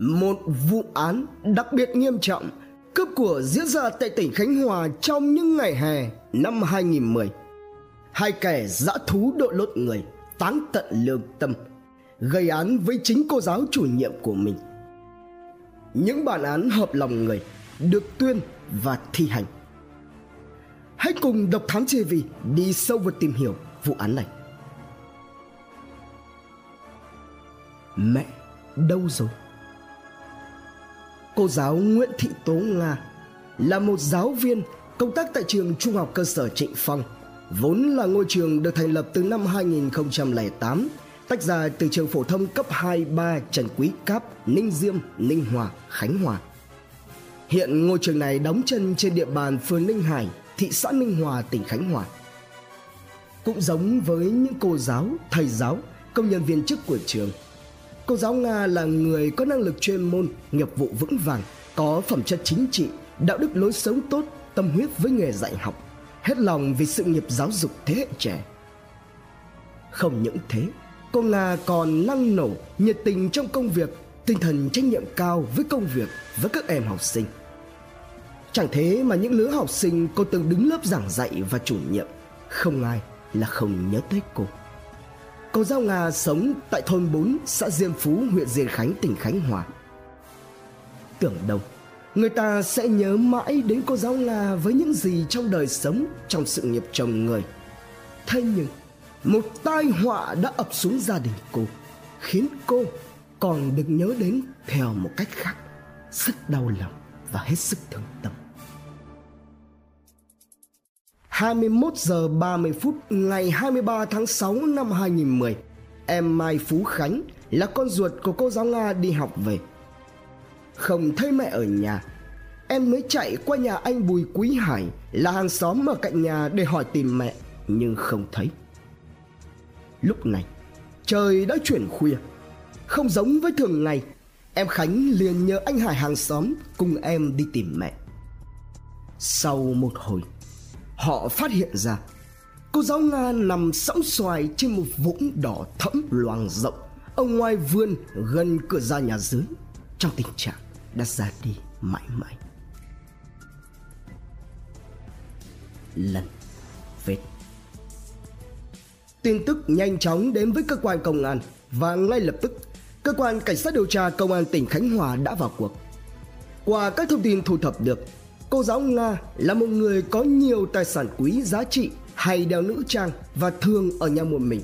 Một vụ án đặc biệt nghiêm trọng cướp của diễn ra tại tỉnh Khánh Hòa trong những ngày hè năm 2010. Hai kẻ dã thú đội lốt người, tán tận lương tâm, gây án với chính cô giáo chủ nhiệm của mình. Những bản án hợp lòng người được tuyên và thi hành. Hãy cùng Độc Thám TV đi sâu vào tìm hiểu vụ án này. Mẹ đâu rồi? Cô giáo Nguyễn Thị Tố Nga là một giáo viên công tác tại trường Trung học cơ sở Trịnh Phong, vốn là ngôi trường được thành lập từ năm 2008, tách ra từ trường phổ thông cấp 2 3 Trần Quý Cáp, Ninh Diêm, Ninh Hòa, Khánh Hòa. Hiện ngôi trường này đóng chân trên địa bàn phường Ninh Hải, thị xã Ninh Hòa, tỉnh Khánh Hòa. Cũng giống với những cô giáo, thầy giáo, công nhân viên chức của trường – Cô giáo Nga là người có năng lực chuyên môn, nghiệp vụ vững vàng, có phẩm chất chính trị, đạo đức lối sống tốt, tâm huyết với nghề dạy học, hết lòng vì sự nghiệp giáo dục thế hệ trẻ. Không những thế, cô Nga còn năng nổ, nhiệt tình trong công việc, tinh thần trách nhiệm cao với công việc với các em học sinh. Chẳng thế mà những lứa học sinh cô từng đứng lớp giảng dạy và chủ nhiệm, không ai là không nhớ tới cô. Cô giáo Nga sống tại thôn 4, xã Diêm Phú, huyện Diên Khánh, tỉnh Khánh Hòa. Tưởng đâu, người ta sẽ nhớ mãi đến cô giáo Nga với những gì trong đời sống, trong sự nghiệp chồng người. Thế nhưng, một tai họa đã ập xuống gia đình cô, khiến cô còn được nhớ đến theo một cách khác, rất đau lòng và hết sức thương tâm. 21 giờ 30 phút ngày 23 tháng 6 năm 2010, em Mai Phú Khánh là con ruột của cô giáo Nga đi học về. Không thấy mẹ ở nhà, em mới chạy qua nhà anh Bùi Quý Hải là hàng xóm ở cạnh nhà để hỏi tìm mẹ nhưng không thấy. Lúc này, trời đã chuyển khuya. Không giống với thường ngày, em Khánh liền nhờ anh Hải hàng xóm cùng em đi tìm mẹ. Sau một hồi, họ phát hiện ra cô giáo Nga nằm sõng xoài trên một vũng đỏ thẫm loang rộng ở ngoài vườn gần cửa ra nhà dưới trong tình trạng đã ra đi mãi mãi. Lần vết Tin tức nhanh chóng đến với cơ quan công an và ngay lập tức cơ quan cảnh sát điều tra công an tỉnh Khánh Hòa đã vào cuộc. Qua các thông tin thu thập được, Cô giáo Nga là một người có nhiều tài sản quý giá trị hay đeo nữ trang và thường ở nhà một mình.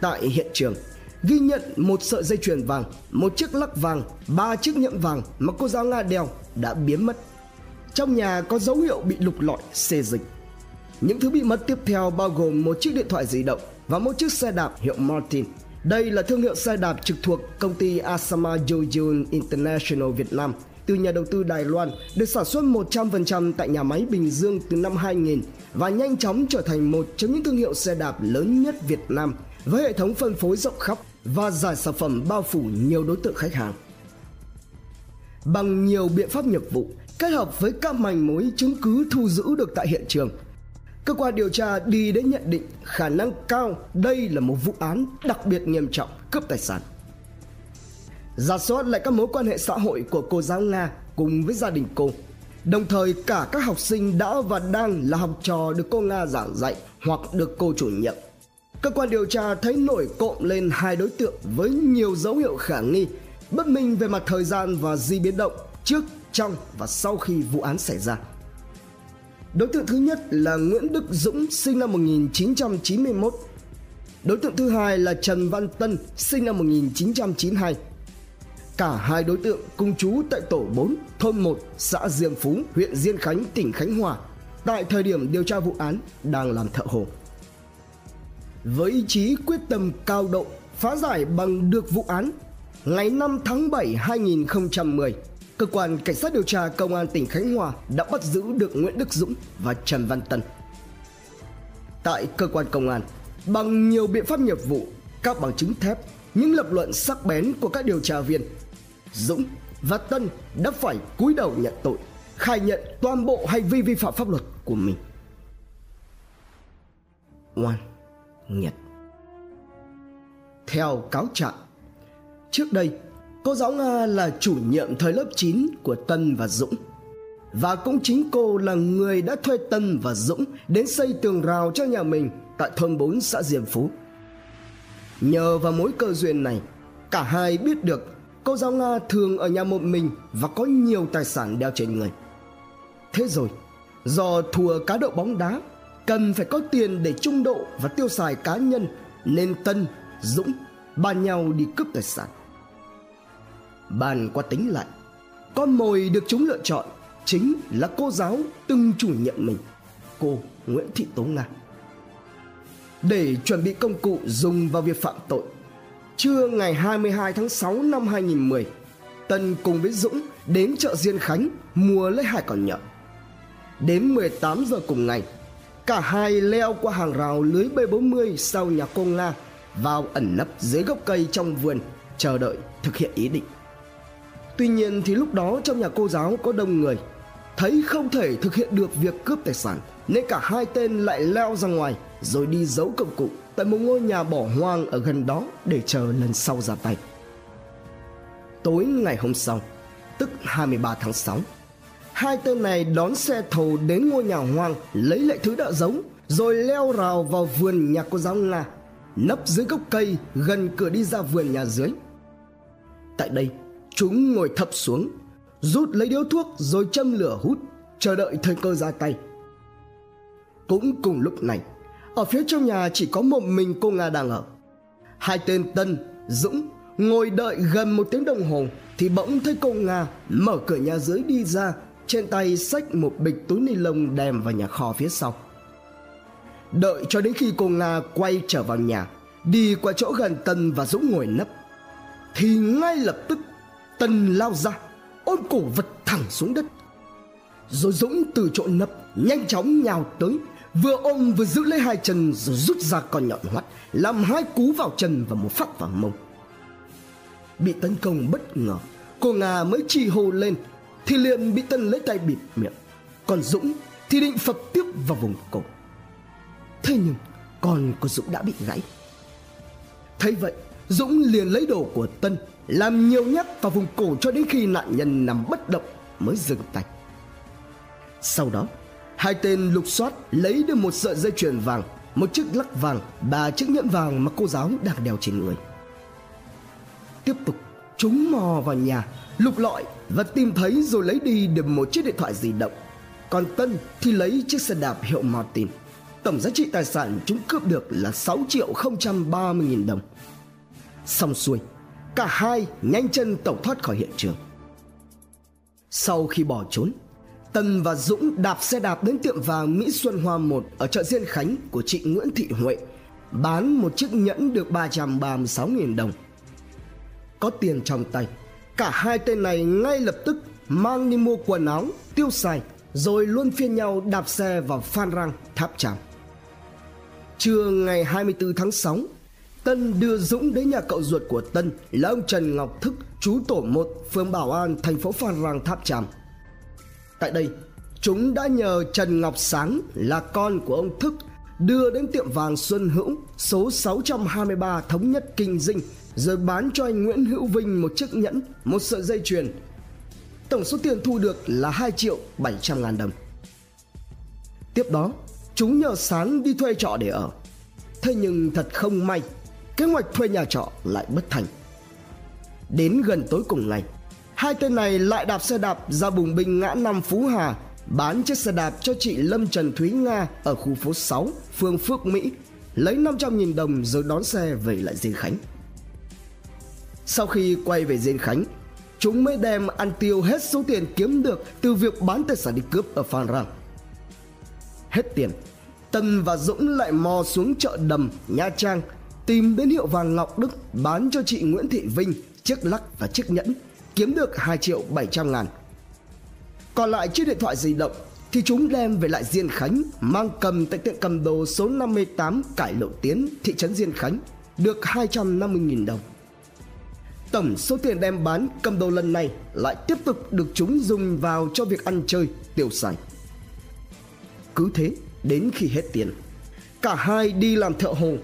Tại hiện trường, ghi nhận một sợi dây chuyền vàng, một chiếc lắc vàng, ba chiếc nhẫn vàng mà cô giáo Nga đeo đã biến mất. Trong nhà có dấu hiệu bị lục lọi, xê dịch. Những thứ bị mất tiếp theo bao gồm một chiếc điện thoại di động và một chiếc xe đạp hiệu Martin. Đây là thương hiệu xe đạp trực thuộc công ty Asama Jojun International Việt Nam từ nhà đầu tư Đài Loan được sản xuất 100% tại nhà máy Bình Dương từ năm 2000 và nhanh chóng trở thành một trong những thương hiệu xe đạp lớn nhất Việt Nam với hệ thống phân phối rộng khắp và giải sản phẩm bao phủ nhiều đối tượng khách hàng. Bằng nhiều biện pháp nghiệp vụ kết hợp với các manh mối chứng cứ thu giữ được tại hiện trường, cơ quan điều tra đi đến nhận định khả năng cao đây là một vụ án đặc biệt nghiêm trọng cướp tài sản giả soát lại các mối quan hệ xã hội của cô giáo Nga cùng với gia đình cô. Đồng thời cả các học sinh đã và đang là học trò được cô Nga giảng dạy hoặc được cô chủ nhiệm. Cơ quan điều tra thấy nổi cộng lên hai đối tượng với nhiều dấu hiệu khả nghi, bất minh về mặt thời gian và di biến động trước, trong và sau khi vụ án xảy ra. Đối tượng thứ nhất là Nguyễn Đức Dũng sinh năm 1991. Đối tượng thứ hai là Trần Văn Tân sinh năm 1992 Cả hai đối tượng cùng chú tại tổ 4, thôn 1, xã Diêm Phú, huyện Diên Khánh, tỉnh Khánh Hòa. Tại thời điểm điều tra vụ án đang làm thợ hồ. Với ý chí quyết tâm cao độ phá giải bằng được vụ án, ngày 5 tháng 7 2010, cơ quan cảnh sát điều tra công an tỉnh Khánh Hòa đã bắt giữ được Nguyễn Đức Dũng và Trần Văn Tân. Tại cơ quan công an, bằng nhiều biện pháp nghiệp vụ, các bằng chứng thép, những lập luận sắc bén của các điều tra viên Dũng và Tân đã phải cúi đầu nhận tội, khai nhận toàn bộ hành vi vi phạm pháp luật của mình. Oan Nhật. Theo cáo trạng, trước đây Cô giáo Nga là chủ nhiệm thời lớp 9 của Tân và Dũng. Và cũng chính cô là người đã thuê Tân và Dũng đến xây tường rào cho nhà mình tại thôn 4 xã Diềm Phú. Nhờ vào mối cơ duyên này Cả hai biết được cô giáo Nga thường ở nhà một mình và có nhiều tài sản đeo trên người Thế rồi do thua cá độ bóng đá cần phải có tiền để trung độ và tiêu xài cá nhân nên Tân, Dũng bàn nhau đi cướp tài sản. Bàn qua tính lại, con mồi được chúng lựa chọn chính là cô giáo từng chủ nhiệm mình, cô Nguyễn Thị Tố Nga. Để chuẩn bị công cụ dùng vào việc phạm tội, trưa ngày 22 tháng 6 năm 2010, Tân cùng với Dũng đến chợ Diên Khánh mua lấy hai con nhợ. Đến 18 giờ cùng ngày, cả hai leo qua hàng rào lưới B40 sau nhà cô Nga vào ẩn nấp dưới gốc cây trong vườn chờ đợi thực hiện ý định. Tuy nhiên thì lúc đó trong nhà cô giáo có đông người, thấy không thể thực hiện được việc cướp tài sản nên cả hai tên lại leo ra ngoài rồi đi giấu công cụ tại một ngôi nhà bỏ hoang ở gần đó để chờ lần sau ra tay. Tối ngày hôm sau, tức 23 tháng 6, hai tên này đón xe thầu đến ngôi nhà hoang lấy lại thứ đã giấu rồi leo rào vào vườn nhà cô giáo nga nấp dưới gốc cây gần cửa đi ra vườn nhà dưới tại đây chúng ngồi thập xuống rút lấy điếu thuốc rồi châm lửa hút chờ đợi thời cơ ra tay cũng cùng lúc này ở phía trong nhà chỉ có một mình cô nga đang ở. Hai tên tân, dũng ngồi đợi gần một tiếng đồng hồ thì bỗng thấy cô nga mở cửa nhà dưới đi ra, trên tay xách một bịch túi ni lông đem vào nhà kho phía sau. Đợi cho đến khi cô nga quay trở vào nhà, đi qua chỗ gần tân và dũng ngồi nấp, thì ngay lập tức tân lao ra, ôm cổ vật thẳng xuống đất. Rồi dũng từ chỗ nấp nhanh chóng nhào tới vừa ôm vừa giữ lấy hai chân rồi rút ra con nhọn hoắt làm hai cú vào chân và một phát vào mông. Bị tấn công bất ngờ, cô nga mới chi hô lên, thì liền bị tân lấy tay bịt miệng. Còn dũng thì định phập tiếp vào vùng cổ. Thế nhưng con của dũng đã bị gãy. Thấy vậy, dũng liền lấy đồ của tân làm nhiều nhát vào vùng cổ cho đến khi nạn nhân nằm bất động mới dừng tay. Sau đó hai tên lục soát lấy được một sợi dây chuyền vàng, một chiếc lắc vàng, ba chiếc nhẫn vàng mà cô giáo đang đeo trên người. Tiếp tục, chúng mò vào nhà, lục lọi và tìm thấy rồi lấy đi được một chiếc điện thoại di động. Còn tân thì lấy chiếc xe đạp hiệu martin. Tổng giá trị tài sản chúng cướp được là 6 triệu 030 nghìn đồng. Xong xuôi, cả hai nhanh chân tẩu thoát khỏi hiện trường. Sau khi bỏ trốn Tân và Dũng đạp xe đạp đến tiệm vàng Mỹ Xuân Hoa 1 ở chợ Diên Khánh của chị Nguyễn Thị Huệ bán một chiếc nhẫn được 336.000 đồng. Có tiền trong tay, Cả hai tên này ngay lập tức mang đi mua quần áo, tiêu xài rồi luôn phiên nhau đạp xe vào Phan Rang, Tháp Tràm. Trưa ngày 24 tháng 6, Tân đưa Dũng đến nhà cậu ruột của Tân là ông Trần Ngọc Thức, chú tổ 1, phường Bảo An, thành phố Phan Rang, Tháp Tràm. Tại đây, chúng đã nhờ Trần Ngọc Sáng là con của ông Thức đưa đến tiệm vàng Xuân Hữu số 623 Thống Nhất Kinh Dinh rồi bán cho anh Nguyễn Hữu Vinh một chiếc nhẫn, một sợi dây chuyền. Tổng số tiền thu được là 2 triệu 700 ngàn đồng. Tiếp đó, chúng nhờ Sáng đi thuê trọ để ở. Thế nhưng thật không may, kế hoạch thuê nhà trọ lại bất thành. Đến gần tối cùng ngày, hai tên này lại đạp xe đạp ra bùng binh ngã năm Phú Hà bán chiếc xe đạp cho chị Lâm Trần Thúy Nga ở khu phố 6, phường Phước Mỹ, lấy 500.000 đồng rồi đón xe về lại Diên Khánh. Sau khi quay về Diên Khánh, chúng mới đem ăn tiêu hết số tiền kiếm được từ việc bán tài sản đi cướp ở Phan Rang. Hết tiền, Tân và Dũng lại mò xuống chợ đầm Nha Trang tìm đến hiệu vàng Ngọc Đức bán cho chị Nguyễn Thị Vinh chiếc lắc và chiếc nhẫn kiếm được 2 triệu 700 ngàn. Còn lại chiếc điện thoại di động thì chúng đem về lại Diên Khánh mang cầm tại tiệm cầm đồ số 58 Cải Lộ Tiến, thị trấn Diên Khánh được 250.000 đồng. Tổng số tiền đem bán cầm đồ lần này lại tiếp tục được chúng dùng vào cho việc ăn chơi, tiêu xài. Cứ thế, đến khi hết tiền, cả hai đi làm thợ hồ.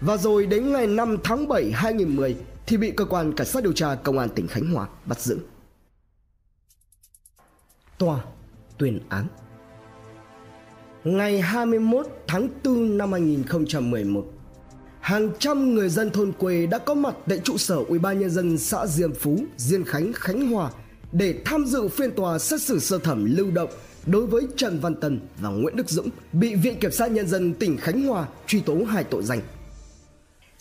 Và rồi đến ngày 5 tháng 7 2010, thì bị cơ quan cảnh sát điều tra công an tỉnh Khánh Hòa bắt giữ. Tòa tuyên án Ngày 21 tháng 4 năm 2011, hàng trăm người dân thôn quê đã có mặt tại trụ sở Ủy ban nhân dân xã Diêm Phú, Diên Khánh, Khánh Hòa để tham dự phiên tòa xét xử sơ thẩm lưu động đối với Trần Văn Tân và Nguyễn Đức Dũng bị Viện Kiểm sát Nhân dân tỉnh Khánh Hòa truy tố hai tội danh.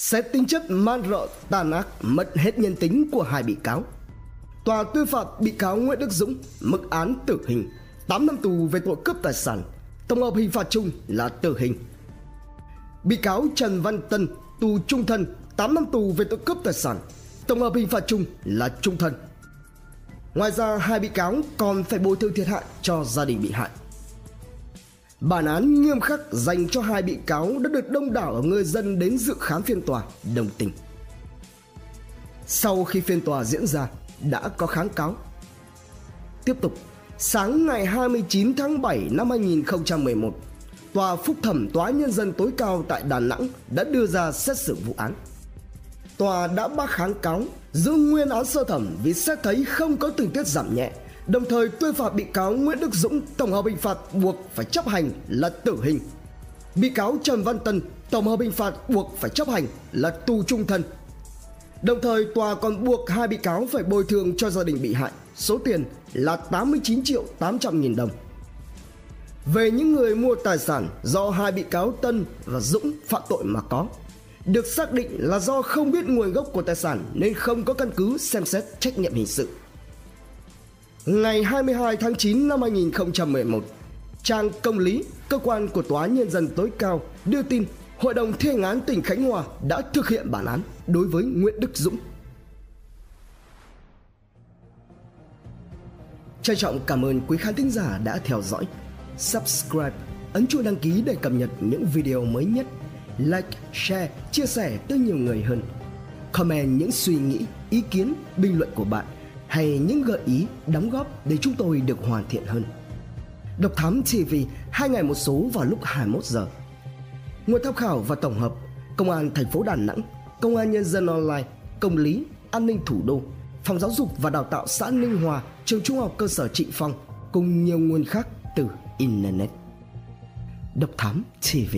Xét tính chất man rợ, tàn ác, mất hết nhân tính của hai bị cáo. Tòa tuyên phạt bị cáo Nguyễn Đức Dũng mức án tử hình, 8 năm tù về tội cướp tài sản, tổng hợp hình phạt chung là tử hình. Bị cáo Trần Văn Tân tù trung thân, 8 năm tù về tội cướp tài sản, tổng hợp hình phạt chung là trung thân. Ngoài ra hai bị cáo còn phải bồi thường thiệt hại cho gia đình bị hại. Bản án nghiêm khắc dành cho hai bị cáo đã được đông đảo người dân đến dự khám phiên tòa đồng tình. Sau khi phiên tòa diễn ra, đã có kháng cáo. Tiếp tục, sáng ngày 29 tháng 7 năm 2011, Tòa Phúc thẩm Tòa Nhân dân tối cao tại Đà Nẵng đã đưa ra xét xử vụ án. Tòa đã bác kháng cáo giữ nguyên án sơ thẩm vì xét thấy không có tình tiết giảm nhẹ, đồng thời tuyên phạt bị cáo Nguyễn Đức Dũng tổng hợp hình phạt buộc phải chấp hành là tử hình. Bị cáo Trần Văn Tân tổng hợp hình phạt buộc phải chấp hành là tù trung thân. Đồng thời tòa còn buộc hai bị cáo phải bồi thường cho gia đình bị hại số tiền là 89 triệu 800 nghìn đồng. Về những người mua tài sản do hai bị cáo Tân và Dũng phạm tội mà có, được xác định là do không biết nguồn gốc của tài sản nên không có căn cứ xem xét trách nhiệm hình sự. Ngày 22 tháng 9 năm 2011, trang Công lý, cơ quan của Tòa Nhân dân tối cao đưa tin Hội đồng thi hành án tỉnh Khánh Hòa đã thực hiện bản án đối với Nguyễn Đức Dũng. Trân trọng cảm ơn quý khán thính giả đã theo dõi. Subscribe, ấn chuông đăng ký để cập nhật những video mới nhất like, share, chia sẻ tới nhiều người hơn. Comment những suy nghĩ, ý kiến, bình luận của bạn hay những gợi ý, đóng góp để chúng tôi được hoàn thiện hơn. Độc Thám TV hai ngày một số vào lúc 21 giờ. Nguồn tham khảo và tổng hợp Công an thành phố Đà Nẵng, Công an Nhân dân Online, Công lý, An ninh Thủ đô, Phòng Giáo dục và Đào tạo xã Ninh Hòa, Trường Trung học cơ sở Trịnh Phong cùng nhiều nguồn khác từ Internet. Độc Thám TV